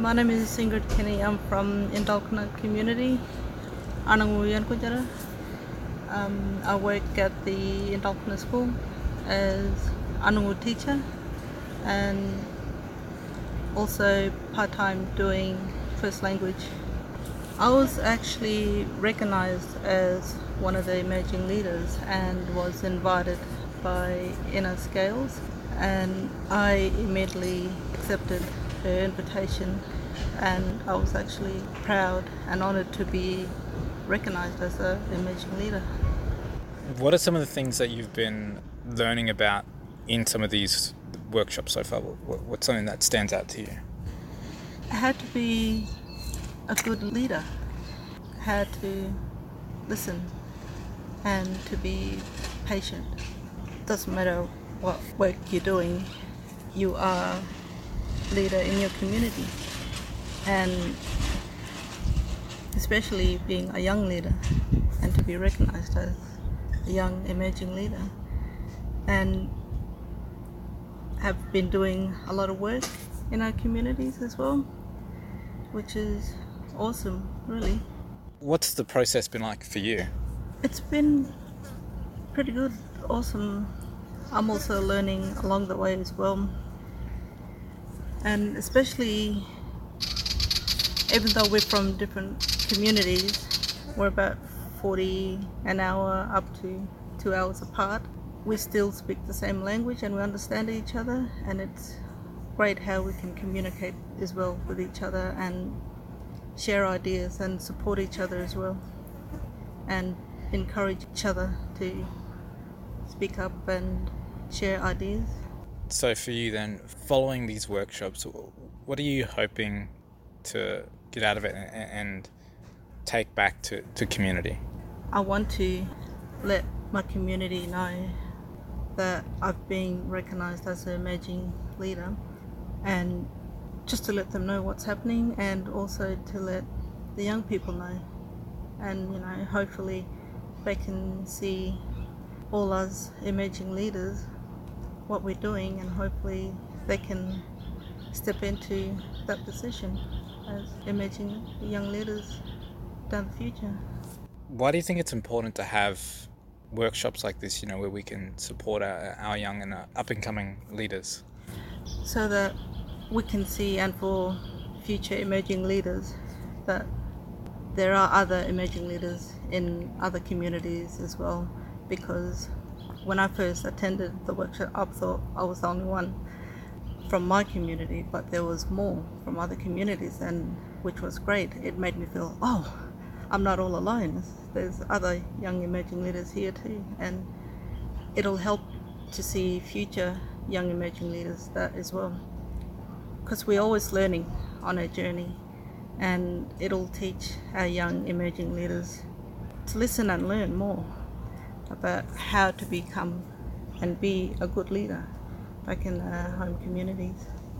My name is Ingrid Kenny. I'm from Indulkana community. Um, I work at the Indulkana school as Anangu teacher and also part-time doing first language. I was actually recognized as one of the emerging leaders and was invited by Inna Scales and I immediately accepted her invitation and I was actually proud and honoured to be recognised as an emerging leader. What are some of the things that you've been learning about in some of these workshops so far? What's something that stands out to you? How to be a good leader, how to listen and to be patient. Doesn't matter what work you're doing, you are leader in your community. And especially being a young leader and to be recognized as a young emerging leader. And have been doing a lot of work in our communities as well which is awesome really. What's the process been like for you? It's been pretty good awesome. I'm also learning along the way as well and especially even though we're from different communities, we're about 40 an hour up to two hours apart. We still speak the same language and we understand each other, and it's great how we can communicate as well with each other and share ideas and support each other as well, and encourage each other to speak up and share ideas. So, for you then, following these workshops, what are you hoping to get out of it and take back to, to community? I want to let my community know that I've been recognised as an emerging leader and just to let them know what's happening and also to let the young people know. And, you know, hopefully they can see all us emerging leaders what we're doing and hopefully they can step into that position as emerging young leaders down the future. Why do you think it's important to have workshops like this, you know, where we can support our, our young and uh, up and coming leaders? So that we can see and for future emerging leaders that there are other emerging leaders in other communities as well because when I first attended the workshop, I thought I was the only one from my community, but there was more from other communities, and which was great. It made me feel, oh, I'm not all alone. There's other young emerging leaders here too, and it'll help to see future young emerging leaders that as well, because we're always learning on our journey, and it'll teach our young emerging leaders to listen and learn more about how to become and be a good leader back in the home communities.